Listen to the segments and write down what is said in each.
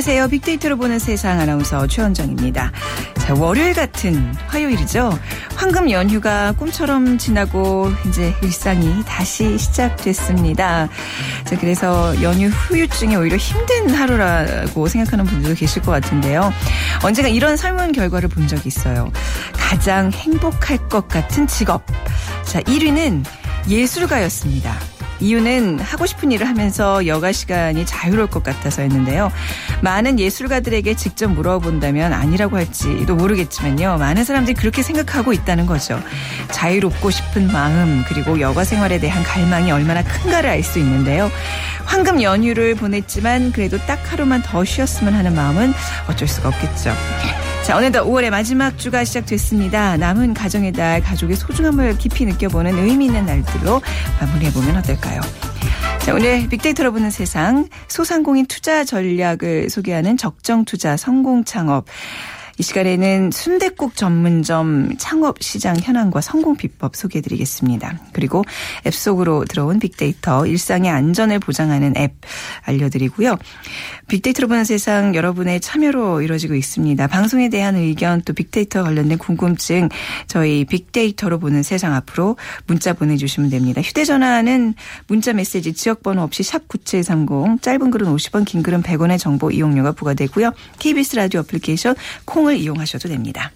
안녕하세요. 빅데이터로 보는 세상 아나운서 최원정입니다. 자, 월요일 같은 화요일이죠. 황금 연휴가 꿈처럼 지나고 이제 일상이 다시 시작됐습니다. 자, 그래서 연휴 후유증이 오히려 힘든 하루라고 생각하는 분들도 계실 것 같은데요. 언젠가 이런 설문 결과를 본 적이 있어요. 가장 행복할 것 같은 직업. 자, 1위는 예술가였습니다. 이유는 하고 싶은 일을 하면서 여가 시간이 자유로울 것 같아서였는데요. 많은 예술가들에게 직접 물어본다면 아니라고 할지도 모르겠지만요. 많은 사람들이 그렇게 생각하고 있다는 거죠. 자유롭고 싶은 마음 그리고 여가 생활에 대한 갈망이 얼마나 큰가를 알 수 있는데요. 황금 연휴를 보냈지만 그래도 딱 하루만 더 쉬었으면 하는 마음은 어쩔 수가 없겠죠. 자, 어느덧 5월의 마지막 주가 시작됐습니다. 남은 가정의 달, 가족의 소중함을 깊이 느껴보는 의미 있는 날들로 마무리해보면 어떨까요? 자, 오늘 빅데이터로 보는 세상 소상공인 투자 전략을 소개하는 적정 투자 성공 창업 이 시간에는 순대국 전문점 창업 시장 현황과 성공 비법 소개해드리겠습니다. 그리고 앱 속으로 들어온 빅데이터 일상의 안전을 보장하는 앱 알려드리고요. 빅데이터로 보는 세상 여러분의 참여로 이루어지고 있습니다. 방송에 대한 의견 또 빅데이터 관련된 궁금증 저희 빅데이터로 보는 세상 앞으로 문자 보내주시면 됩니다. 휴대전화는 문자 메시지 지역번호 없이 샵 9730 짧은 글은 50원 긴 글은 100원의 정보 이용료가 부과되고요. KBS 라디오 애플리케이션 콩을 콩을 이용하셔도 됩니다.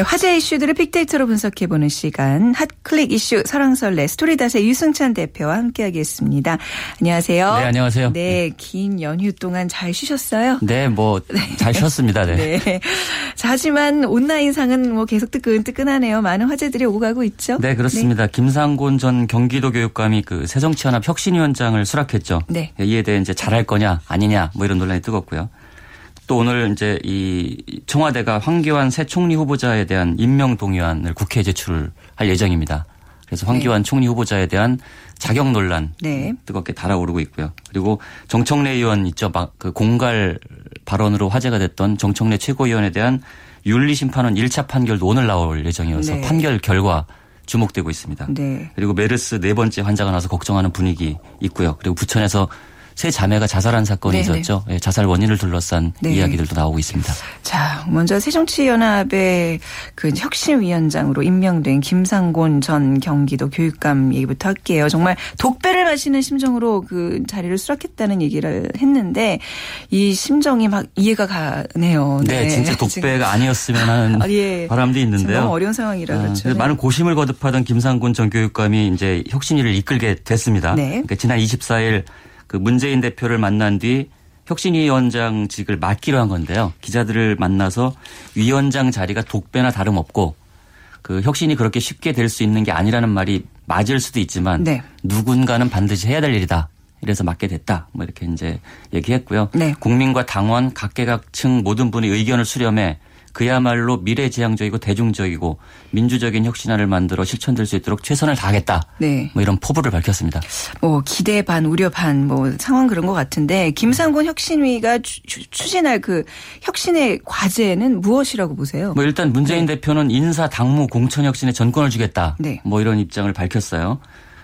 네, 화제 이슈들을 빅데이터로 분석해보는 시간 핫클릭 이슈 설왕설래 스토리닷의 유승찬 대표와 함께하겠습니다. 안녕하세요. 네, 안녕하세요. 네, 긴 연휴 동안 잘 쉬셨어요? 네, 뭐잘 네. 쉬었습니다. 네. 네. 자, 하지만 온라인상은 뭐 계속 뜨끈뜨끈하네요. 많은 화제들이 오고 가고 있죠. 네, 그렇습니다. 네. 김상곤 전 경기도 교육감이 그 새정치연합 혁신위원장을 수락했죠. 네. 이에 대해 이제 잘할 거냐 아니냐 뭐 이런 논란이 뜨겁고요. 또 오늘 이제 이 청와대가 황교안 새 총리 후보자에 대한 임명 동의안을 국회에 제출할 예정입니다. 그래서 황교안 네. 총리 후보자에 대한 자격 논란 네. 뜨겁게 달아오르고 있고요. 그리고 정청래 의원 있죠. 그 공갈 발언으로 화제가 됐던 정청래 최고위원에 대한 윤리심판원 1차 판결도 오늘 나올 예정이어서 네. 판결 결과 주목되고 있습니다. 네. 그리고 메르스 네 번째 환자가 나서 걱정하는 분위기 있고요. 그리고 부천에서 세 자매가 자살한 사건이 네네. 있었죠. 네, 자살 원인을 둘러싼 네. 이야기들도 나오고 있습니다. 자, 먼저 새정치연합의 그 혁신위원장으로 임명된 김상곤 전 경기도 교육감 얘기부터 할게요. 정말 독배를 마시는 심정으로 그 자리를 수락했다는 얘기를 했는데 이 심정이 막 이해가 가네요. 네, 네 진짜 독배가 아니었으면 하는 아, 예. 바람도 있는데요. 너무 어려운 상황이라 아, 그렇죠. 많은 고심을 거듭하던 김상곤 전 교육감이 이제 혁신위를 이끌게 됐습니다. 네. 그러니까 지난 24일 그 문재인 대표를 만난 뒤 혁신위원장직을 맡기로 한 건데요. 기자들을 만나서 위원장 자리가 독배나 다름없고 그 혁신이 그렇게 쉽게 될 수 있는 게 아니라는 말이 맞을 수도 있지만 네. 누군가는 반드시 해야 될 일이다. 이래서 맡게 됐다. 뭐 이렇게 이제 얘기했고요. 네. 국민과 당원 각계각층 모든 분의 의견을 수렴해 그야말로 미래지향적이고 대중적이고 민주적인 혁신안을 만들어 실천될 수 있도록 최선을 다하겠다. 네. 뭐 이런 포부를 밝혔습니다. 뭐 기대 반 우려 반 뭐 상황 그런 것 같은데 김상곤 혁신위가 추, 진할 그 혁신의 과제는 무엇이라고 보세요? 뭐 일단 문재인 네. 대표는 인사 당무 공천 혁신에 전권을 주겠다. 네. 뭐 이런 입장을 밝혔어요.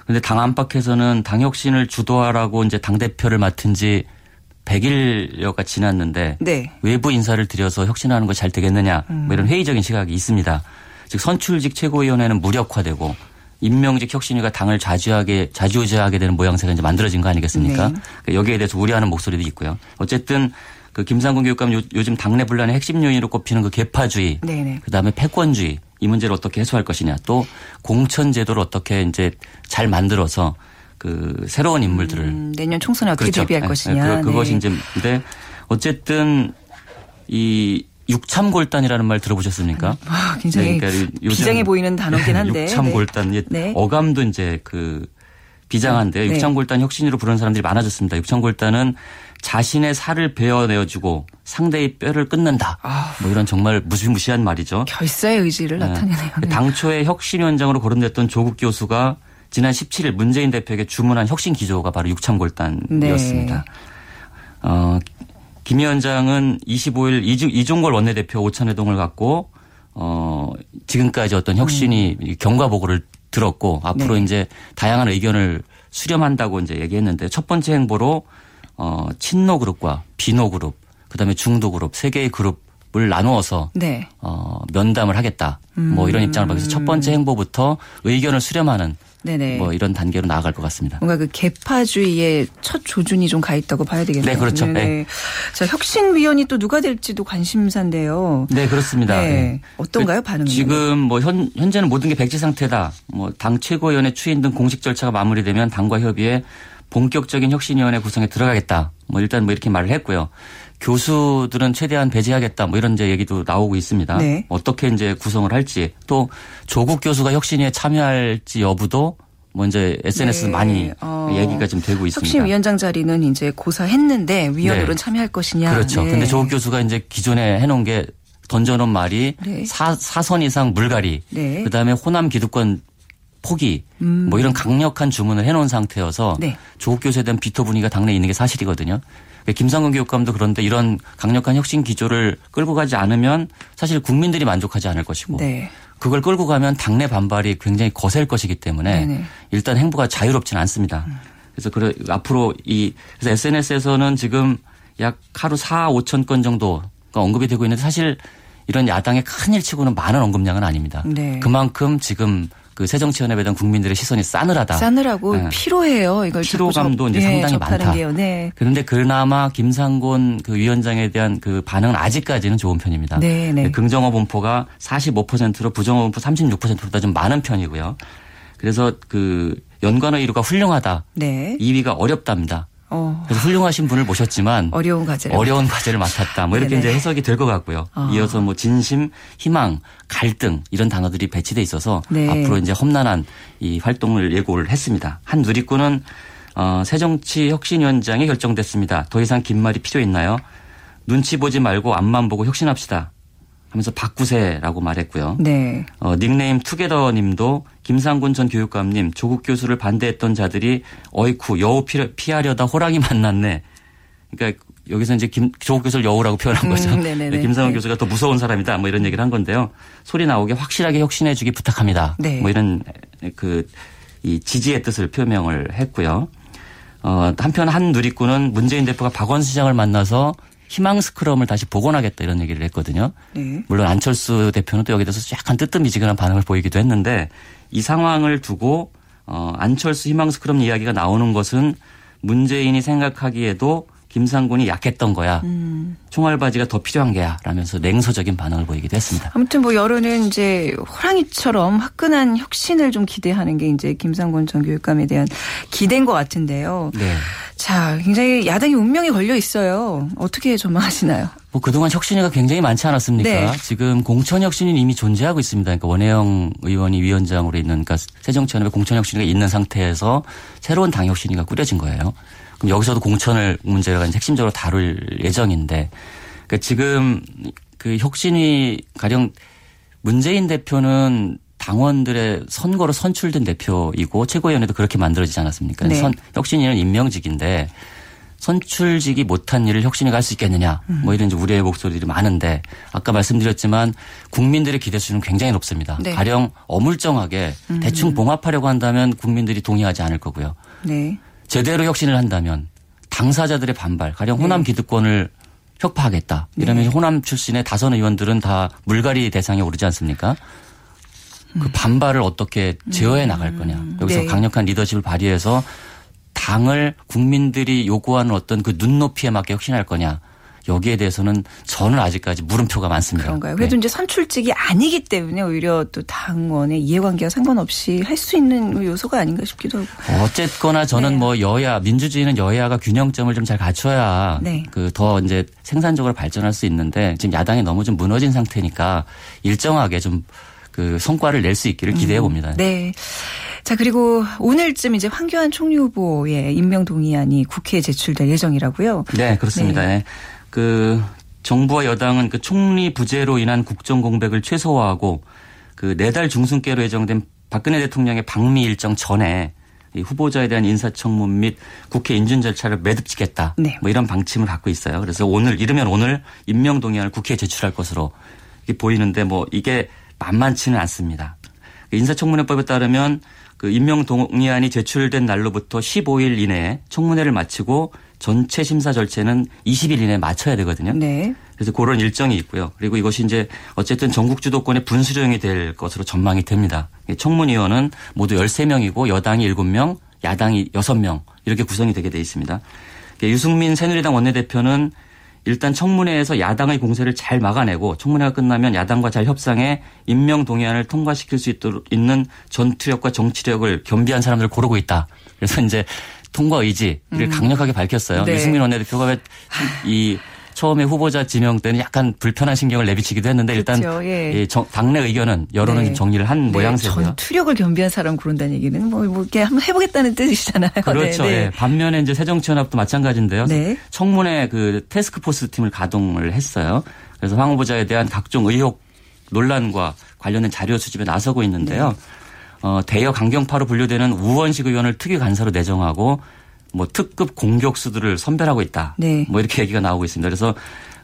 근데 당 안팎에서는 당 혁신을 주도하라고 이제 당 대표를 맡은 지 100일여가 지났는데 네. 외부 인사를 들여서 혁신하는 거 잘 되겠느냐 뭐 이런 회의적인 시각이 있습니다. 즉 선출직 최고위원회는 무력화되고 임명직 혁신위가 당을 자주하게 자주우지하게 되는 모양새가 이제 만들어진 거 아니겠습니까? 네. 그러니까 여기에 대해서 우려하는 목소리도 있고요. 어쨌든 그 김상곤 교육감 요, 즘 당내 분란의 핵심 요인으로 꼽히는 그 개파주의, 네네. 네. 그다음에 패권주의 이 문제를 어떻게 해소할 것이냐, 또 공천 제도를 어떻게 이제 잘 만들어서 그 새로운 인물들을 음, 내년 총선에 어떻게 그렇죠. 대비할 네. 것이냐. 그, 그것이 네. 이제 근데 어쨌든 이 육참골단이라는 말 들어보셨습니까? 아, 굉장히 네, 그러니까 비장해 보이는 단어긴 한데. 육참골단 네. 네. 어감도 이제 그 비장한데 네. 육참골단 혁신으로 부르는 사람들이 많아졌습니다. 육참골단은 자신의 살을 베어내어주고 상대의 뼈를 끊는다. 아. 뭐 이런 정말 무시무시한 말이죠. 결사의 의지를 네. 나타내네요. 당초에 혁신위원장으로 거론됐던 조국 교수가 지난 17일 문재인 대표에게 주문한 혁신 기조가 바로 육참골단이었습니다. 네. 어, 김 위원장은 25일 이종걸 원내대표 오찬 회동을 갖고 어, 지금까지 어떤 혁신이 음. 경과 보고를 들었고 앞으로 네. 이제 다양한 의견을 수렴한다고 이제 얘기했는데 첫 번째 행보로 어 친노 그룹과 비노 그룹 그다음에 중도 그룹 세 개의 그룹 을 나누어서 네. 어 면담을 하겠다. 음. 뭐 이런 입장을 밝혀서 첫 번째 행보부터 의견을 수렴하는 네네. 뭐 이런 단계로 나아갈 것 같습니다. 뭔가 그 개파주의의 첫 조준이 좀 가 있다고 봐야 되겠네요. 네, 그렇죠. 네. 자, 혁신위원이 또 누가 될지도 관심사인데요. 네, 그렇습니다. 네. 네. 어떤가요, 그 반응은? 지금 뭐 현, 현재는 모든 게 백지 상태다. 뭐 당 최고위원회 추인 등 공식 절차가 마무리되면 당과 협의해 본격적인 혁신위원회 구성에 들어가겠다. 뭐 일단 뭐 이렇게 말을 했고요. 교수들은 최대한 배제하겠다 뭐 이런 이제 얘기도 나오고 있습니다. 네. 어떻게 이제 구성을 할지 또 조국 교수가 혁신위에 참여할지 여부도 먼저 SNS 네. 많이 어. 얘기가 좀 되고 있습니다. 혁신위원장 자리는 이제 고사했는데 위원으로 네. 참여할 것이냐. 그렇죠. 네. 근데 조국 교수가 이제 기존에 해놓은 게 던져놓은 말이 네. 사, 사선 이상 물갈이, 네. 그다음에 호남 기득권 포기, 음. 뭐 이런 강력한 주문을 해놓은 상태여서 네. 조국 교수에 대한 비토 분위기가 당내에 있는 게 사실이거든요. 김상근 교육감도 그런데 이런 강력한 혁신 기조를 끌고 가지 않으면 사실 국민들이 만족하지 않을 것이고 네. 그걸 끌고 가면 당내 반발이 굉장히 거셀 것이기 때문에 네네. 일단 행보가 자유롭지는 않습니다. 그래서 그래 앞으로 이 그래서 SNS에서는 지금 약 하루 4, 5천 건 정도가 언급이 되고 있는데 사실 이런 야당의 큰 일 치고는 많은 언급량은 아닙니다. 네. 그만큼 지금 그 새정치연합에 대한 국민들의 시선이 싸늘하다. 싸늘하고 네. 피로해요. 이걸 피로감도 이제 네, 상당히 많다. 게요. 네. 그런데 그나마 김상곤 그 위원장에 대한 그 반응은 아직까지는 좋은 편입니다. 네, 네. 긍정어 분포가 45%로 부정어 분포 36%보다 좀 많은 편이고요. 그래서 그 연관어 이루가 훌륭하다. 네. 2위가 어렵답니다. 어. 그래서 훌륭하신 분을 모셨지만 어려운 과제 어려운 과제를 맡았다. 뭐 이렇게 네네. 이제 해석이 될 것 같고요. 어. 이어서 뭐 진심, 희망, 갈등 이런 단어들이 배치돼 있어서 네. 앞으로 이제 험난한 이 활동을 예고를 했습니다. 한 누리꾼은 어, 새정치혁신위원장이 결정됐습니다. 더 이상 긴 말이 필요 있나요? 눈치 보지 말고 앞만 보고 혁신합시다. 하면서 바꾸세라고 말했고요. 네. 어, 닉네임 투게더 님도 김상군 전 교육감님 조국 교수를 반대했던 자들이 어이쿠 여우 피하려다 호랑이 만났네. 그러니까 여기서 이제 김, 조국 교수를 여우라고 표현한 음, 거죠. 음, 김상훈 네. 교수가 더 무서운 사람이다. 뭐 이런 얘기를 한 건데요. 소리 나오게 확실하게 혁신해 주기 부탁합니다. 네. 뭐 이런 그 이 지지의 뜻을 표명을 했고요. 어, 한편 한 누리꾼은 문재인 대표가 박원순 시장을 만나서 희망 스크럼을 다시 복원하겠다 이런 얘기를 했거든요. 네. 물론 안철수 대표는 또 여기에 대해서 약간 뜨뜻미지근한 반응을 보이기도 했는데 이 상황을 두고 어 안철수 희망 스크럼 이야기가 나오는 것은 문재인이 생각하기에도 김상군이 약했던 거야. 음. 총알바지가 더 필요한 게야. 라면서 냉소적인 반응을 보이기도 했습니다. 아무튼 뭐 여론은 이제 호랑이처럼 화끈한 혁신을 좀 기대하는 게 이제 김상군 전 교육감에 대한 기대인 것 같은데요. 네. 자, 굉장히 야당이 운명이 걸려 있어요. 어떻게 전망하시나요? 뭐 그동안 혁신위가 굉장히 많지 않았습니까? 네. 지금 공천 혁신이 이미 존재하고 있습니다. 그러니까 원혜영 의원이 위원장으로 있는 그러니까 새정치연합의 공천 혁신위가 있는 상태에서 새로운 당 혁신위가 꾸려진 거예요. 그럼 여기서도 공천을 문제가 핵심적으로 다룰 예정인데 그러니까 지금 그 혁신위 가령 문재인 대표는 당원들의 선거로 선출된 대표이고 최고위원회도 그렇게 만들어지지 않았습니까? 네. 선, 혁신위는 임명직인데 선출직이 못한 일을 혁신위가 할 수 있겠느냐 음. 뭐 이런 우려의 목소리들이 많은데 아까 말씀드렸지만 국민들의 기대 수는 굉장히 높습니다. 네. 가령 어물쩡하게 음. 대충 봉합하려고 한다면 국민들이 동의하지 않을 거고요. 네. 제대로 혁신을 한다면 당사자들의 반발, 가령 호남 네. 기득권을 혁파하겠다. 이러면 네. 호남 출신의 다선 의원들은 다 물갈이 대상에 오르지 않습니까? 그 반발을 어떻게 제어해 나갈 거냐. 여기서 네. 강력한 리더십을 발휘해서 당을 국민들이 요구하는 어떤 그 눈높이에 맞게 혁신할 거냐. 여기에 대해서는 저는 아직까지 물음표가 많습니다. 그런가요? 그래도 네. 이제 선출직이 아니기 때문에 오히려 또 당원의 이해관계와 상관없이 할 수 있는 요소가 아닌가 싶기도 하고. 어쨌거나 저는 네. 뭐 여야 민주주의는 여야가 균형점을 좀 잘 갖춰야 네. 그더 이제 생산적으로 발전할 수 있는데 지금 야당이 너무 좀 무너진 상태니까 일정하게 좀 그 성과를 낼 수 있기를 기대해 봅니다. 음, 네. 자, 그리고 오늘쯤 이제 황교안 총리 후보의 임명 동의안이 국회에 제출될 예정이라고요. 네, 그렇습니다. 네. 네. 그 정부와 여당은 그 총리 부재로 인한 국정 공백을 최소화하고 그 내달 중순께로 예정된 박근혜 대통령의 방미 일정 전에 이 후보자에 대한 인사청문 및 국회 인준 절차를 매듭짓겠다. 네. 뭐 이런 방침을 갖고 있어요. 그래서 오늘 이르면 오늘 임명 동의안을 국회에 제출할 것으로 보이는데 뭐 이게 만만치는 않습니다. 인사청문회법에 따르면 그 임명 동의안이 제출된 날로부터 15일 이내에 청문회를 마치고 전체 심사 절차는 20일 이내에 마쳐야 되거든요. 네. 그래서 그런 일정이 있고요. 그리고 이것이 이제 어쨌든 전국 주도권의 분수령이 될 것으로 전망이 됩니다. 청문위원은 모두 13명이고 여당이 7명, 야당이 6명 이렇게 구성이 되게 돼 있습니다. 유승민 새누리당 원내대표는 일단 청문회에서 야당의 공세를 잘 막아내고 청문회가 끝나면 야당과 잘 협상해 임명 동의안을 통과시킬 수 있도록 있는 전투력과 정치력을 겸비한 사람들을 고르고 있다. 그래서 이제 통과 의지를 음. 강력하게 밝혔어요. 네. 유승민 원내대표가 이 처음에 후보자 지명 때는 약간 불편한 신경을 내비치기도 했는데 일단 그렇죠. 예. 당내 의견은 여론은 네. 정리를 한 네. 모양새고요. 전투력을 겸비한 사람 고른다는 얘기는 뭐, 뭐 이렇게 한번 해보겠다는 뜻이잖아요. 그렇죠. 네, 네. 예. 반면에 이제 새정치연합도 마찬가지인데요. 네. 청문회 그 테스크포스 팀을 가동을 했어요. 그래서 황 후보자에 대한 각종 의혹 논란과 관련된 자료 수집에 나서고 있는데요. 네. 어, 대여 강경파로 분류되는 우원식 의원을 특위 간사로 내정하고 뭐 특급 공격수들을 선별하고 있다. 네. 뭐 이렇게 얘기가 나오고 있습니다. 그래서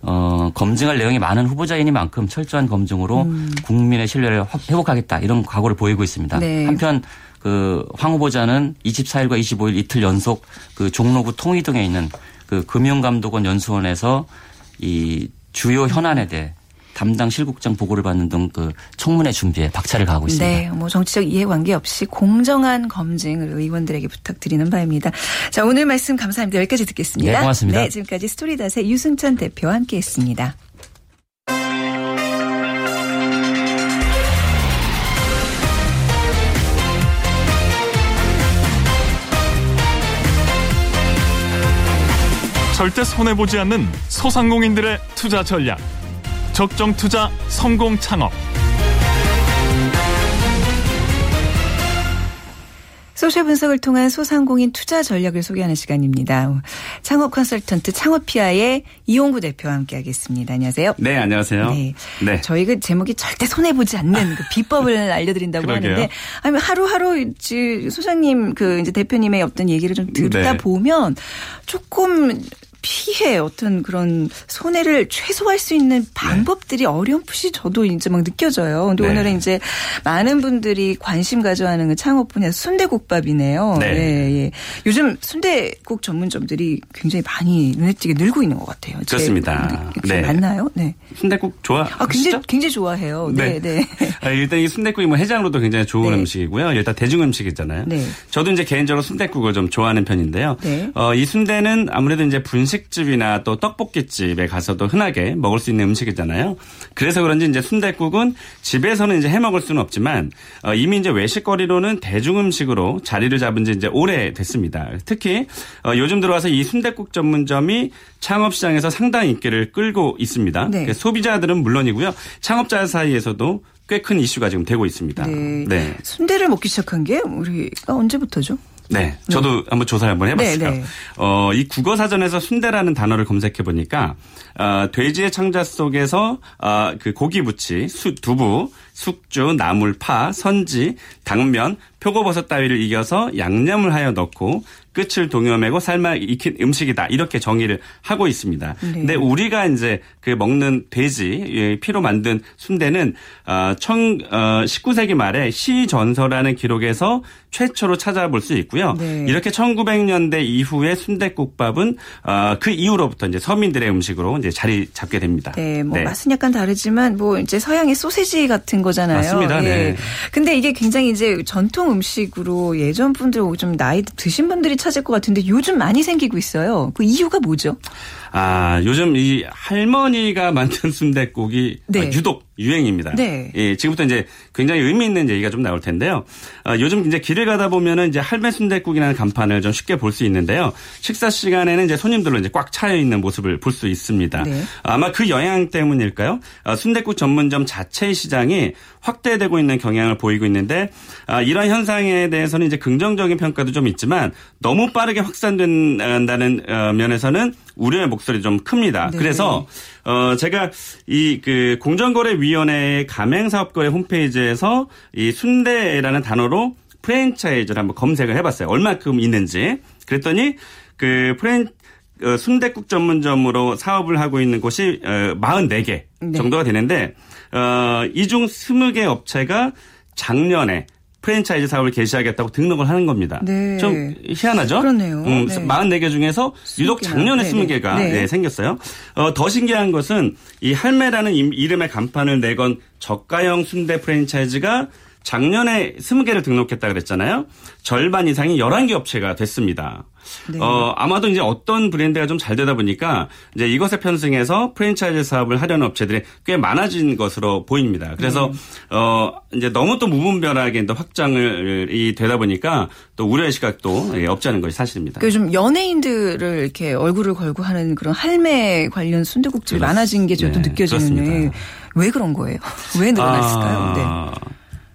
어, 검증할 내용이 많은 후보자이니만큼 철저한 검증으로 음. 국민의 신뢰를 회복하겠다 이런 각오를 보이고 있습니다. 네. 한편 그황 후보자는 24일과 25일 이틀 연속 그 종로구 통이동에 있는 그 금융감독원 연수원에서 이 주요 현안에 대해 담당 실국장 보고를 받는 등 그 청문회 준비에 박차를 가하고 있습니다. 네, 뭐 정치적 이해관계 없이 공정한 검증을 의원들에게 부탁드리는 바입니다. 자, 오늘 말씀 감사합니다. 여기까지 듣겠습니다. 네, 고맙습니다. 네, 지금까지 스토리닷의 유승찬 대표와 함께했습니다. 절대 손해보지 않는 소상공인들의 투자 전략. 적정 투자 성공 창업. 소셜 분석을 통한 소상공인 투자 전략을 소개하는 시간입니다. 창업 컨설턴트 창업피아의 이용구 대표와 함께하겠습니다. 안녕하세요. 네, 안녕하세요. 네, 네. 저희 그 제목이 절대 손해 보지 않는 그 비법을 알려드린다고 하는데, 아니 하루하루 소장님 그 이제 대표님의 어떤 얘기를 좀 듣다 네. 보면 조금 피해 어떤 그런 손해를 최소화할 수 있는 방법들이 네. 어렴풋이 저도 이제 막 느껴져요. 근데 네. 오늘은 이제 많은 분들이 관심 가져하는 그 창업 분야 순대국밥이네요. 네. 예, 예. 요즘 순대국 전문점들이 굉장히 많이 눈에 띄게 늘고 있는 것 같아요. 그렇습니다. 네. 맞나요? 네. 순대국 좋아? 아, 굉장히 굉장히 좋아해요. 네, 네. 네. 아, 일단 이 순대국이 뭐 해장으로도 굉장히 좋은 네. 음식이고요. 일단 대중 음식이잖아요. 네. 저도 이제 개인적으로 순대국을 좀 좋아하는 편인데요. 네. 어, 이 순대는 아무래도 이제 분식 분식집이나 또 떡볶이집에 가서도 흔하게 먹을 수 있는 음식이잖아요. 그래서 그런지 이제 순대국은 집에서는 이제 해 먹을 수는 없지만 어, 이미 이제 외식거리로는 대중 음식으로 자리를 잡은 지 이제 오래 됐습니다. 특히 어, 요즘 들어와서 이 순대국 전문점이 창업 시장에서 상당히 인기를 끌고 있습니다. 네. 소비자들은 물론이고요. 창업자 사이에서도 꽤 큰 이슈가 지금 되고 있습니다. 네. 네. 순대를 먹기 시작한 게 우리가 언제부터죠? 네, 저도 네. 한번 조사를 한번 해봤어요. 네, 네. 어, 이 국어 사전에서 순대라는 단어를 검색해 보니까 어, 돼지의 창자 속에서 어, 그 고기 부치, 수, 두부, 숙주, 나물, 파, 선지, 당면, 표고버섯 따위를 이겨서 양념을 하여 넣고 끝을 동여매고 삶아 익힌 음식이다. 이렇게 정의를 하고 있습니다. 네. 근데 우리가 이제 그 먹는 돼지 피로 만든 순대는 어, 청, 어, 19세기 말에 시전서라는 기록에서 최초로 찾아볼 수 있고요. 네. 이렇게 1900년대 이후에 순대국밥은 어, 그 이후로부터 이제 서민들의 음식으로 이제 자리 잡게 됩니다. 네, 뭐 네. 맛은 약간 다르지만 뭐 이제 서양의 소세지 같은 거 잖아요. 맞습니다. 예. 네. 근데 이게 굉장히 이제 전통 음식으로 예전 분들 좀 나이 드신 분들이 찾을 것 같은데 요즘 많이 생기고 있어요. 그 이유가 뭐죠? 아, 요즘 이 할머니가 만든 순대국이 네. 유독 유행입니다. 네. 예, 지금부터 이제 굉장히 의미 있는 얘기가 좀 나올 텐데요. 아, 요즘 이제 길을 가다 보면은 이제 할매 순대국이라는 간판을 좀 쉽게 볼 수 있는데요. 식사 시간에는 이제 손님들로 이제 꽉 차여 있는 모습을 볼 수 있습니다. 네. 아마 그 영향 때문일까요? 아, 순대국 전문점 자체의 시장이 확대되고 있는 경향을 보이고 있는데 아, 이런 현상에 대해서는 이제 긍정적인 평가도 좀 있지만 너무 빠르게 확산된다는 어, 면에서는 우려의 목소리 좀 큽니다. 네. 그래서 어 제가 이 그 공정거래위원회 가맹사업거래 홈페이지에서 이 순대라는 단어로 프랜차이즈를 한번 검색을 해봤어요. 얼마큼 있는지. 그랬더니 그 프랜 어, 순대국 전문점으로 사업을 하고 있는 곳이 44개 네. 정도가 되는데 어, 이중 20개 업체가 작년에 프랜차이즈 사업을 개시하겠다고 등록을 하는 겁니다. 네. 좀 희한하죠? 그렇네요. 음, 네. 44개 중에서 유독 작년에 20개가 네. 네. 생겼어요. 어, 더 신기한 것은 이 할매라는 이름의 간판을 내건 저가형 순대 프랜차이즈가 작년에 20개를 등록했다 그랬잖아요. 절반 이상이 11개 업체가 됐습니다. 네. 어, 아마도 이제 어떤 브랜드가 좀 잘 되다 보니까 이제 이것에 편승해서 프랜차이즈 사업을 하려는 업체들이 꽤 많아진 것으로 보입니다. 그래서 네. 어, 이제 너무 또 무분별하게 또 확장을 이 되다 보니까 또 우려의 시각도 예, 없지 않은 것이 사실입니다. 그좀 연예인들을 이렇게 얼굴을 걸고 하는 그런 할매 관련 순대국집이 많아진 게 저도 네, 느껴지는데 왜 그런 거예요? 왜 늘어났을까요? 아, 네.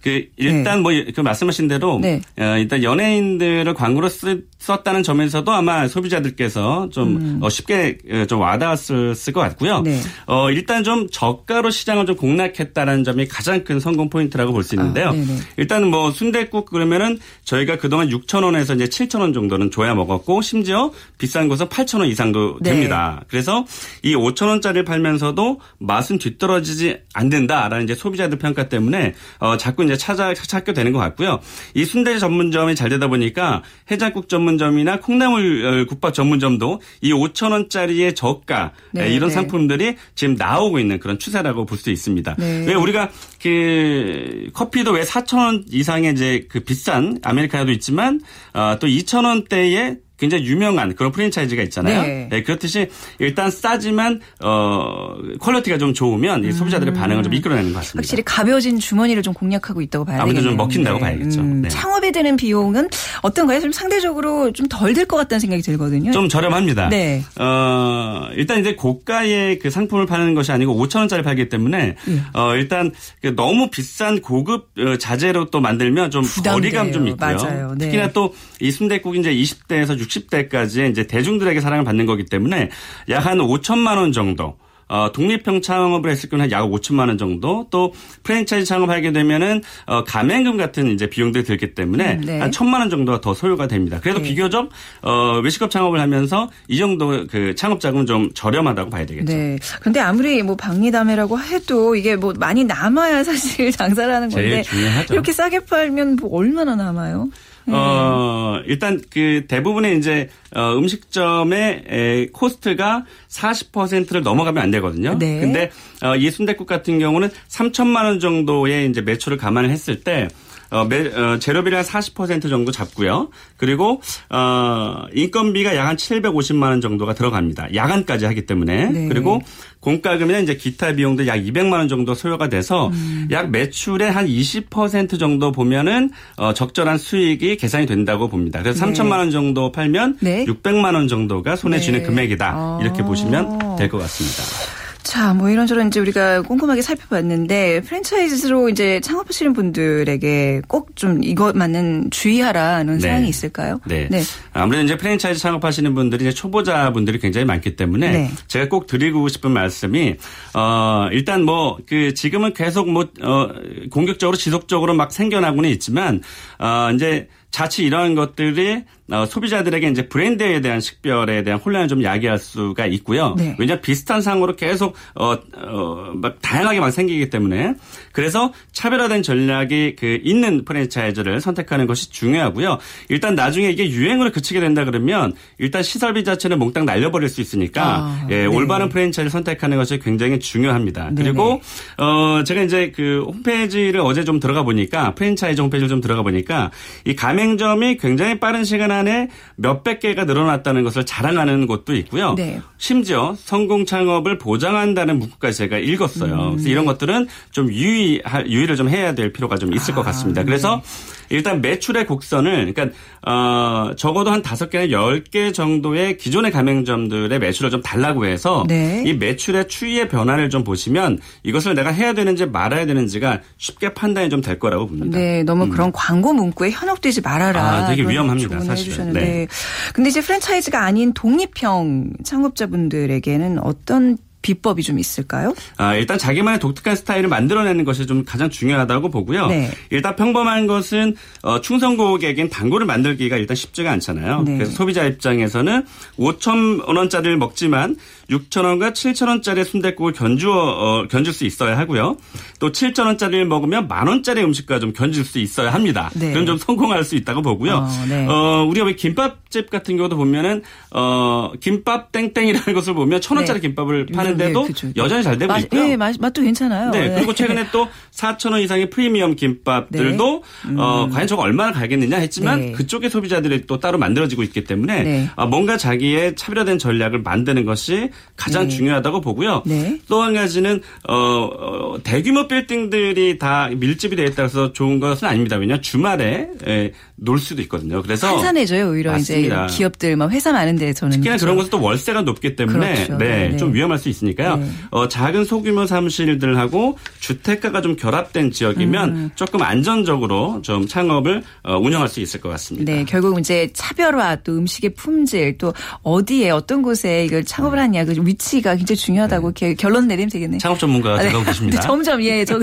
그 일단 네. 뭐그 말씀하신 대로 네. 어, 일단 연예인들을 광고로 쓰, 썼다는 점에서도 아마 소비자들께서 좀 음. 어, 쉽게 어, 좀 와닿았을 것 같고요. 네. 어, 일단 좀 저가로 시장을 좀 공략했다는 점이 가장 큰 성공 포인트라고 볼 수 있는데요. 아, 일단은 뭐 순대국 그러면은 저희가 그동안 6천 원에서 이제 7천 원 정도는 줘야 먹었고 심지어 비싼 곳은 8천 원 이상도 네. 됩니다. 그래서 이 5천 원짜리를 팔면서도 맛은 뒤떨어지지 않는다라는 이제 소비자들 평가 때문에 어, 자꾸 이제 찾아 찾게 되는 것 같고요. 이 순대 전문점이 잘 되다 보니까 해장국 전문점이나 콩나물 어, 국밥 전문점도 이 5천 원짜리의 저가 네, 이런 네. 상품들이 지금 나오고 있는 그런 추세라고 볼 수 있습니다. 네. 왜 우리가 그 커피도 왜 4천 원 이상의 이제 그 비싼 아메리카노도 있지만 어, 또 2천 원대의 굉장히 유명한 그런 프랜차이즈가 있잖아요. 네. 네. 그렇듯이 일단 싸지만 어 quality가 좀 좋으면 이 소비자들의 음. 반응을 좀 이끌어내는 것 같습니다. 확실히 가벼워진 주머니를 좀 공략하고 있다고 봐야 되겠네요. 아무래도 좀 먹힌다고 봐야겠죠. 음. 네. 창업에 드는 비용은 어떤가요? 좀 상대적으로 좀 덜 들 것 같다는 생각이 들거든요. 좀 저렴합니다. 네. 어 일단 이제 고가의 그 상품을 파는 것이 아니고 5천 원짜리 팔기 때문에 네. 어 일단 그 너무 비싼 고급 어, 자재로 또 만들면 좀 부담돼요. 거리감 좀 있고요. 맞아요. 네. 특히나 또 이 순대국 이제 20대에서 60대까지 이제 대중들에게 사랑을 받는 거기 때문에 약 한 5천만 원 정도 어, 독립형 창업을 했을 경우는 약 5천만 원 정도 또 프랜차이즈 창업하게 되면은 어, 가맹금 같은 이제 비용들이 들기 때문에 음, 네. 한 천만 원 정도가 더 소요가 됩니다. 그래도 네. 비교적 어, 외식업 창업을 하면서 이 정도 그 창업 자금은 좀 저렴하다고 봐야 되겠죠. 네. 그런데 아무리 뭐 박리담회라고 해도 이게 뭐 많이 남아야 사실 장사를 하는 건데 이렇게 싸게 팔면 뭐 얼마나 남아요? 어, 일단 그 대부분의 이제 어, 음식점의 에, 코스트가 40%를 넘어가면 안 되거든요. 네. 근데 어, 이 순대국 같은 경우는 3천만 원 정도의 이제 매출을 감안을 했을 때 어, 매, 어, 재료비를 한40% 정도 잡고요. 그리고 어, 인건비가 약 한 750만 원 정도가 들어갑니다. 야간까지 하기 때문에. 네. 그리고 공과금이나 이제 기타 비용도 약 200만 원 정도 소요가 돼서 음. 약 매출의 한 20% 정도 보면은 어, 적절한 수익이 계산이 된다고 봅니다. 그래서 네. 3천만 원 정도 팔면 네. 600만 원 정도가 손에 쥐는 네. 금액이다. 이렇게 아. 보시면 될 것 같습니다. 자, 뭐 이런저런 이제 우리가 꼼꼼하게 살펴봤는데 프랜차이즈로 이제 창업하시는 분들에게 꼭 좀 이것만은 주의하라는 네. 사항이 있을까요? 네. 네. 아무래도 이제 프랜차이즈 창업하시는 분들이 이제 초보자 분들이 굉장히 많기 때문에 네. 제가 꼭 드리고 싶은 말씀이 어 일단 뭐 그 지금은 계속 뭐 어 공격적으로 지속적으로 막 생겨나고는 있지만 어 이제 자칫 이런 것들이 어, 소비자들에게 이제 브랜드에 대한 식별에 대한 혼란을 좀 야기할 수가 있고요. 네. 왜냐 비슷한 상으로 계속 어, 어, 막 다양하게 막 생기기 때문에 그래서 차별화된 전략이 그 있는 프랜차이즈를 선택하는 것이 중요하고요. 일단 나중에 이게 유행으로 그치게 된다 그러면 일단 시설비 자체는 몽땅 날려버릴 수 있으니까 아, 예, 네. 올바른 프랜차이즈를 선택하는 것이 굉장히 중요합니다. 네 그리고 어, 제가 이제 그 홈페이지를 어제 좀 들어가 보니까 프랜차이즈 홈페이지를 좀 들어가 보니까 이 가맹점이 굉장히 빠른 시간 안에 몇백 개가 늘어났다는 것을 자랑하는 곳도 있고요. 네. 심지어 성공 창업을 보장한다는 문구까지 제가 읽었어요. 음, 그래서 이런 것들은 좀 유의 유의를 좀 해야 될 필요가 좀 있을 아, 것 같습니다. 그래서 네. 일단 매출의 곡선을 그러니까 어 적어도 한 다섯 개나 열 개 정도의 기존의 가맹점들의 매출을 좀 달라고 해서 네. 이 매출의 추이의 변화를 좀 보시면 이것을 내가 해야 되는지 말아야 되는지가 쉽게 판단이 좀 될 거라고 봅니다. 네, 너무 음. 그런 광고 문구에 현혹되지 말아라. 아, 되게 위험합니다, 사실은. 네. 근데 이제 프랜차이즈가 아닌 독립형 창업자분들에게는 어떤 비법이 좀 있을까요? 아, 일단 자기만의 독특한 스타일을 만들어내는 것이 좀 가장 중요하다고 보고요. 네. 일단 평범한 것은 어, 충성 고객인 단골을 만들기가 일단 쉽지가 않잖아요. 네. 그래서 소비자 입장에서는 5천 원짜리를 먹지만 6천 원과 7천 원짜리 순대국을 견주어 어, 견줄 수 있어야 하고요. 또 7천 원짜리를 먹으면 만 원짜리 음식과 좀 견줄 수 있어야 합니다. 네. 그럼 좀 성공할 수 있다고 보고요. 어, 네. 어, 우리가 왜 김밥집 같은 경우도 보면은 어, 김밥 땡땡이라는 것을 보면 천 원짜리 네. 김밥을 파는데도 네, 여전히 잘 되고 맛, 있고요. 네, 맛, 맛도 괜찮아요. 네, 그리고 최근에 또 4천 원 이상의 프리미엄 김밥들도 네. 음. 어, 과연 저거 얼마나 갈겠느냐 했지만 그쪽의 소비자들이 또 따로 만들어지고 있기 때문에 어, 뭔가 자기의 차별화된 전략을 만드는 것이 가장 중요하다고 보고요. 또한 가지는 어, 어, 대규모 빌딩들이 다 밀집이 되어 있다고 해 좋은 것은 아닙니다. 왜냐 주말에 예, 놀 수도 있거든요. 그래서 한산해져요. 오히려 맞습니다. 이제 기업들 막 회사 많은 데서는 특히나 그렇죠. 그런 것은 또 월세가 높기 때문에 그렇죠. 네, 네, 좀 위험할 수 있으니까요. 네. 어, 작은 소규모 사무실들하고 주택가가 좀 결합된 지역이면 음. 조금 안전적으로 좀 창업을 어, 운영할 수 있을 것 같습니다. 네, 결국 이제 차별화 또 음식의 품질 또 어디에 어떤 곳에 이걸 창업을 하냐 그 위치가 굉장히 중요하다고 네. 이렇게 결론 내리면 되겠네요. 창업 전문가가 되고 아, 계십니다. 점점 예, 저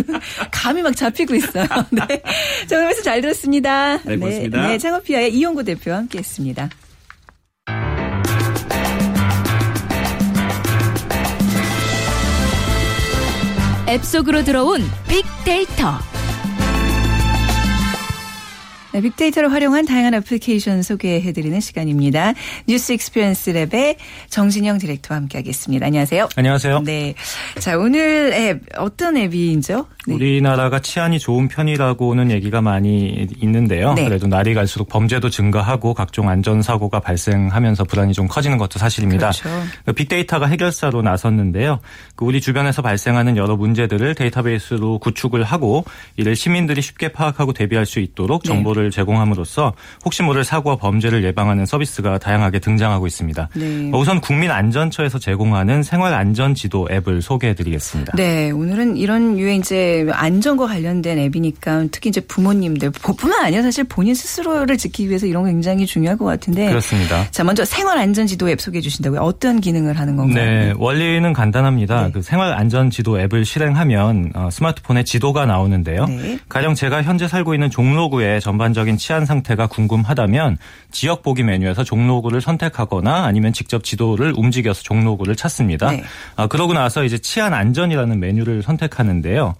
감이 막 잡히고 있어요. 네, 정말 말씀 잘 들었습니다. 네, 고맙습니다. 네, 네 창업피아의 이용구 대표와 함께했습니다. 앱 속으로 들어온 빅데이터. 네, 빅데이터를 활용한 다양한 애플리케이션 소개해드리는 시간입니다. News Experience Lab의 정진영 director와 함께하겠습니다. 안녕하세요. 안녕하세요. 네, 자 오늘 앱 어떤 앱이죠? 네. 우리나라가 치안이 좋은 편이라고는 얘기가 많이 있는데요. 네. 그래도 날이 갈수록 범죄도 증가하고 각종 안전 사고가 발생하면서 불안이 좀 커지는 것도 사실입니다. 그렇죠. 그 빅데이터가 해결사로 나섰는데요. 그 우리 주변에서 발생하는 여러 문제들을 데이터베이스로 구축을 하고 이를 시민들이 쉽게 파악하고 대비할 수 있도록 네. 정보를 네. 제공함으로써 혹시 모를 사고와 범죄를 예방하는 서비스가 다양하게 등장하고 있습니다. 네. 우선 국민안전처에서 제공하는 생활안전지도 앱을 소개해드리겠습니다. 네, 오늘은 이런 유의 이제 안전과 관련된 앱이니까 특히 이제 부모님들 뿐만 아니라 사실 본인 스스로를 지키기 위해서 이런 거 굉장히 중요할 것 같은데. 그렇습니다. 자 먼저 생활 안전 지도 앱 소개해 주신다고요. 어떤 기능을 하는 건가요? 네, 원리는 간단합니다. 네. 그 생활 안전 지도 앱을 실행하면 어, 스마트폰에 지도가 나오는데요. 네. 가령 제가 현재 살고 있는 종로구의 전반적인 치안 상태가 궁금하다면 지역 보기 메뉴에서 종로구를 선택하거나 아니면 직접 지도를 움직여서 종로구를 찾습니다. 네. 아, 그러고 나서 이제 치안 안전이라는 메뉴를 선택하는데요.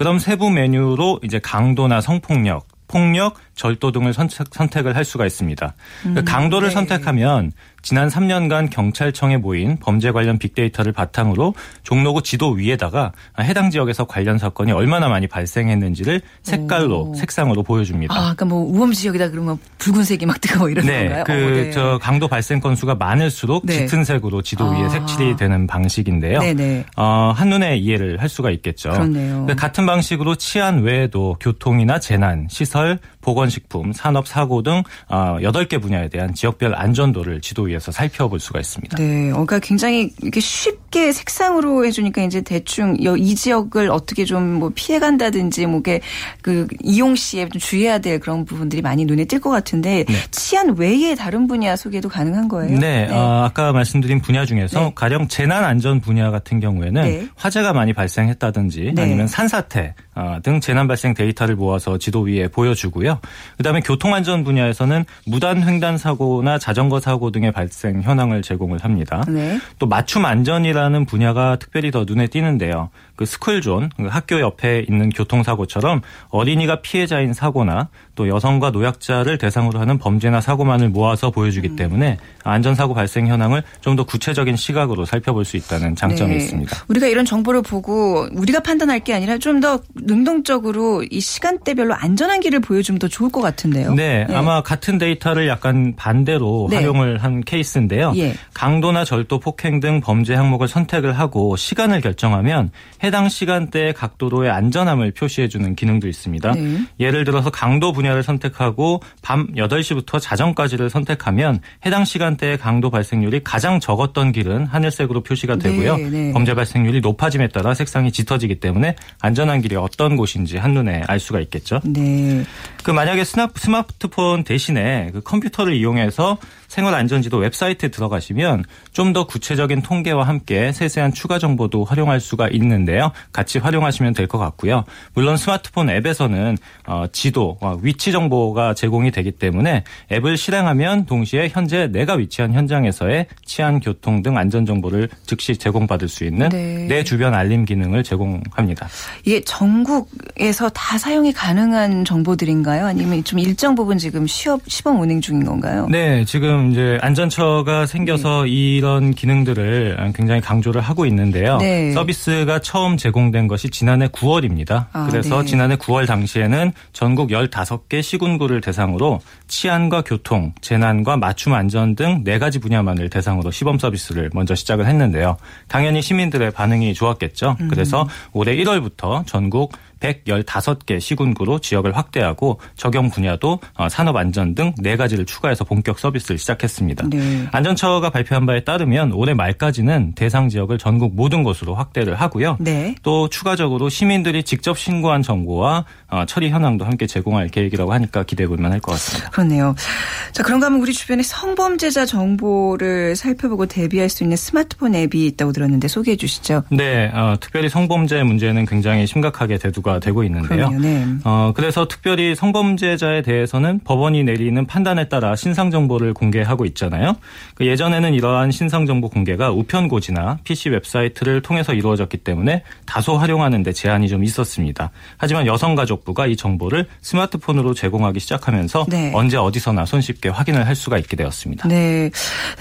그럼 세부 메뉴로 이제 강도나 성폭력, 폭력, 절도 등을 선택, 을할 수가 있습니다. 음, 강도를 네. 선택하면 지난 3년간 경찰청에 모인 범죄 관련 빅데이터를 바탕으로 종로구 지도 위에다가 해당 지역에서 관련 사건이 얼마나 많이 발생했는지를 색깔로 오. 색상으로 보여줍니다. 아, 그러니까 뭐 우범 지역이다 그러면 붉은색이 막 뜨고 이런 네, 건가요? 그저 어, 네. 강도 발생 건수가 많을수록 네. 짙은 색으로 지도 위에 아. 색칠이 되는 방식인데요. 네네. 어, 한눈에 이해를 할 수가 있겠죠. 그렇네요. 같은 방식으로 치안 외에도 교통이나 재난, 시설, 보건 식품, 산업사고 등 8개 어, 분야에 대한 지역별 안전도를 지도 위에서 살펴볼 수가 있습니다. 네. 그러니까 굉장히 이렇게 쉽게 색상으로 해주니까 이제 대충 이 지역을 어떻게 좀 뭐 피해간다든지 뭐게 그 이용 시에 좀 주의해야 될 그런 부분들이 많이 눈에 띌 것 같은데 네. 치안 외에 다른 분야 소개도 가능한 거예요? 네. 네. 어, 아까 말씀드린 분야 중에서 네. 가령 재난 안전 분야 같은 경우에는 네. 화재가 많이 발생했다든지 네. 아니면 산사태 어, 등 재난 발생 데이터를 모아서 지도 위에 보여주고요. 그다음에 교통안전 분야에서는 무단 횡단 사고나 자전거 사고 등의 발생 현황을 제공을 합니다. 네. 또 맞춤 안전이라는 분야가 특별히 더 눈에 띄는데요. 그 스쿨존 그 학교 옆에 있는 교통사고처럼 어린이가 피해자인 사고나 또 여성과 노약자를 대상으로 하는 범죄나 사고만을 모아서 보여주기 음. 때문에 안전사고 발생 현황을 좀 더 구체적인 시각으로 살펴볼 수 있다는 장점이 네. 있습니다. 우리가 이런 정보를 보고 우리가 판단할 게 아니라 좀 더 능동적으로 이 시간대별로 안전한 길을 보여주면 더 좋을 것 같은데요. 네, 네. 아마 같은 데이터를 약간 반대로 네. 활용을 한 케이스인데요. 예. 강도나 절도, 폭행 등 범죄 항목을 선택을 하고 시간을 결정하면 해당 시간대의 각도로의 안전함을 표시해주는 기능도 있습니다. 네. 예를 들어서 강도 분야 를 선택하고 밤 8시부터 자정까지를 선택하면 해당 시간대의 강도 발생률이 가장 적었던 길은 하늘색으로 표시가 네, 되고요. 네, 범죄 발생률이 높아짐에 따라 색상이 짙어지기 때문에 안전한 길이 어떤 곳인지 한눈에 알 수가 있겠죠. 네. 그 만약에 스마트폰 대신에 그 컴퓨터를 이용해서 생활 안전지도 웹사이트에 들어가시면 좀 더 구체적인 통계와 함께 세세한 추가 정보도 활용할 수가 있는데요. 같이 활용하시면 될 것 같고요. 물론 스마트폰 앱에서는 어, 지도, 어, 위치 정보가 제공이 되기 때문에 앱을 실행하면 동시에 현재 내가 위치한 현장에서의 치안, 교통 등 안전 정보를 즉시 제공받을 수 있는 네. 내 주변 알림 기능을 제공합니다. 이게 전국에서 다 사용이 가능한 정보들인가요? 아니면 좀 일정 부분 지금 시업 시범 운행 중인 건가요? 네, 지금 이제 안전처가 생겨서 네. 이런 기능들을 굉장히 강조를 하고 있는데요. 네. 서비스가 처음 제공된 것이 지난해 9월입니다. 아, 그래서 네. 지난해 9월 당시에는 전국 15개 시군구를 대상으로 치안과 교통, 재난과 맞춤 안전 등 네 가지 분야만을 대상으로 시범 서비스를 먼저 시작을 했는데요. 당연히 시민들의 반응이 좋았겠죠. 음. 그래서 올해 1월부터 전국 115개 시군구로 지역을 확대하고 적용 분야도 어, 산업 안전 등 네 가지를 추가해서 본격 서비스를 시작했습니다. 네. 안전처가 발표한 바에 따르면 올해 말까지는 대상 지역을 전국 모든 곳으로 확대를 하고요. 네. 또 추가적으로 시민들이 직접 신고한 정보와 어, 처리 현황도 함께 제공할 계획이라고 하니까 기대해 볼 만할 것 같습니다. 그렇네요. 자, 그런가 하면 우리 주변에 성범죄자 정보를 살펴보고 대비할 수 있는 스마트폰 앱이 있다고 들었는데 소개해 주시죠. 네, 어, 특별히 성범죄 문제는 굉장히 심각하게 대두가 이슈가 되고 있는데요. 네. 어, 그래서 특별히 성범죄자에 대해서는 법원이 내리는 판단에 따라 신상 정보를 공개하고 있잖아요. 그 예전에는 이러한 신상 정보 공개가 우편고지나 PC 웹사이트를 통해서 이루어졌기 때문에 다소 활용하는 데 제한이 좀 있었습니다. 하지만 여성가족부가 이 정보를 스마트폰으로 제공하기 시작하면서 네. 언제 어디서나 손쉽게 확인을 할 수가 있게 되었습니다. 네.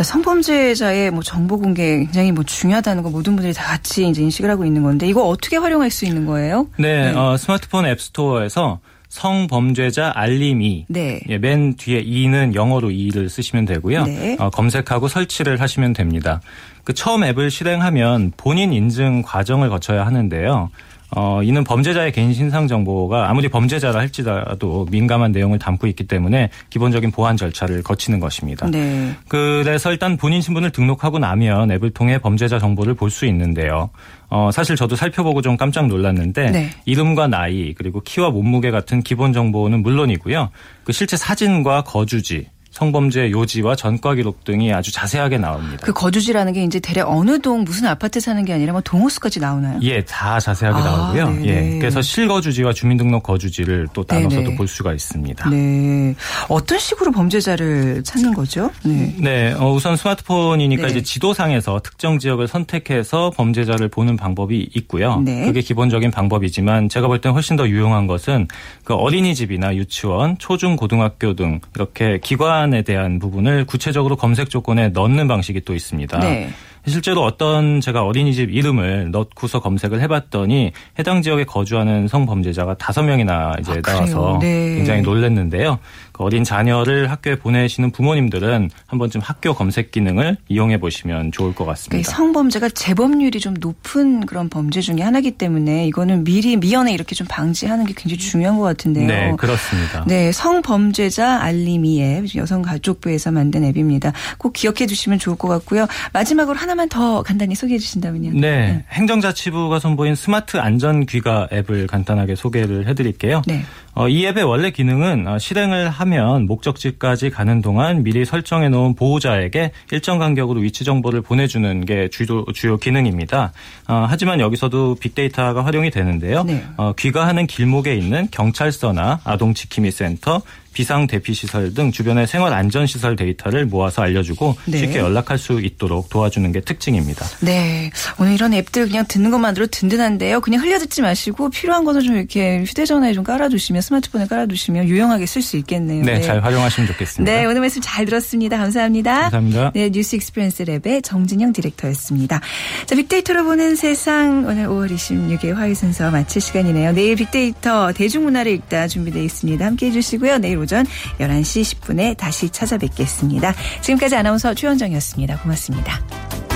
성범죄자의 뭐 정보 공개 굉장히 뭐 중요하다는 거 모든 분들이 다 같이 이제 인식을 하고 있는 건데 이거 어떻게 활용할 수 있는 거예요? 네. 네. 어, 스마트폰 앱스토어에서 성범죄자 알림이 네. 예, 맨 뒤에 이는 영어로 이를 쓰시면 되고요. 네. 어, 검색하고 설치를 하시면 됩니다. 그 처음 앱을 실행하면 본인 인증 과정을 거쳐야 하는데요. 어, 이는 범죄자의 개인 신상 정보가 아무리 범죄자라 할지라도 민감한 내용을 담고 있기 때문에 기본적인 보안 절차를 거치는 것입니다. 네. 그래서 일단 본인 신분을 등록하고 나면 앱을 통해 범죄자 정보를 볼 수 있는데요. 어, 사실 저도 살펴보고 좀 깜짝 놀랐는데 네. 이름과 나이 그리고 키와 몸무게 같은 기본 정보는 물론이고요. 그 실제 사진과 거주지 성범죄 요지와 전과 기록 등이 아주 자세하게 나옵니다. 그 거주지라는 게 이제 대략 어느 동 무슨 아파트 사는 게 아니라 뭐 동호수까지 나오나요? 예, 다 자세하게 아, 나오고요. 네네. 예, 그래서 실거주지와 주민등록 거주지를 또 나눠서도 네네. 볼 수가 있습니다. 네, 어떤 식으로 범죄자를 찾는 거죠? 네, 네 어, 우선 스마트폰이니까 네. 이제 지도상에서 특정 지역을 선택해서 범죄자를 보는 방법이 있고요. 네. 그게 기본적인 방법이지만 제가 볼 땐 훨씬 더 유용한 것은 그 어린이집이나 유치원, 초중 고등학교 등 이렇게 기관 사안에 대한 부분을 구체적으로 검색 조건에 넣는 방식이 또 있습니다. 네. 실제로 어떤 제가 어린이집 이름을 넣고서 검색을 해봤더니 해당 지역에 거주하는 성범죄자가 다섯 명이나 이제 아, 나와서 네. 굉장히 놀랐는데요. 그 어린 자녀를 학교에 보내시는 부모님들은 한 번쯤 학교 검색 기능을 이용해 보시면 좋을 것 같습니다. 성범죄가 재범률이 좀 높은 그런 범죄 중에 하나이기 때문에 이거는 미리 미연에 이렇게 좀 방지하는 게 굉장히 중요한 것 같은데요. 네, 그렇습니다. 네, 성범죄자 알림이 앱 여성가족부에서 만든 앱입니다. 꼭 기억해 두시면 좋을 것 같고요. 마지막으로 하나만 더 간단히 소개해 주신다면요. 네, 네. 행정자치부가 선보인 스마트 안전귀가 앱을 간단하게 소개를 해드릴게요. 네. 어, 이 앱의 원래 기능은 어, 실행을 하면 목적지까지 가는 동안 미리 설정해 놓은 보호자에게 일정 간격으로 위치 정보를 보내주는 게 주요, 주요 기능입니다. 어, 하지만 여기서도 빅데이터가 활용이 되는데요. 네. 어, 귀가하는 길목에 있는 경찰서나 아동지킴이 센터, 비상 대피 시설 등 주변의 생활 안전 시설 데이터를 모아서 알려주고 네. 쉽게 연락할 수 있도록 도와주는 게 특징입니다. 네, 오늘 이런 앱들 그냥 듣는 것만으로 든든한데요. 그냥 흘려듣지 마시고 필요한 것은 좀 이렇게 휴대전화에 좀 깔아두시면 스마트폰에 깔아두시면 유용하게 쓸 수 있겠네요. 네, 네, 잘 활용하시면 좋겠습니다. 네, 오늘 말씀 잘 들었습니다. 감사합니다. 감사합니다. 네, News Experience Lab의 정진영 director였습니다. 자, 빅데이터로 보는 세상 오늘 5월 26일 화요일 순서 마칠 시간이네요. 내일 빅데이터 대중문화를 읽다 준비되어 있습니다. 함께해 주시고요. 내일 오전 11시 10분에 다시 찾아뵙겠습니다. 지금까지 아나운서 최원정이었습니다. 고맙습니다.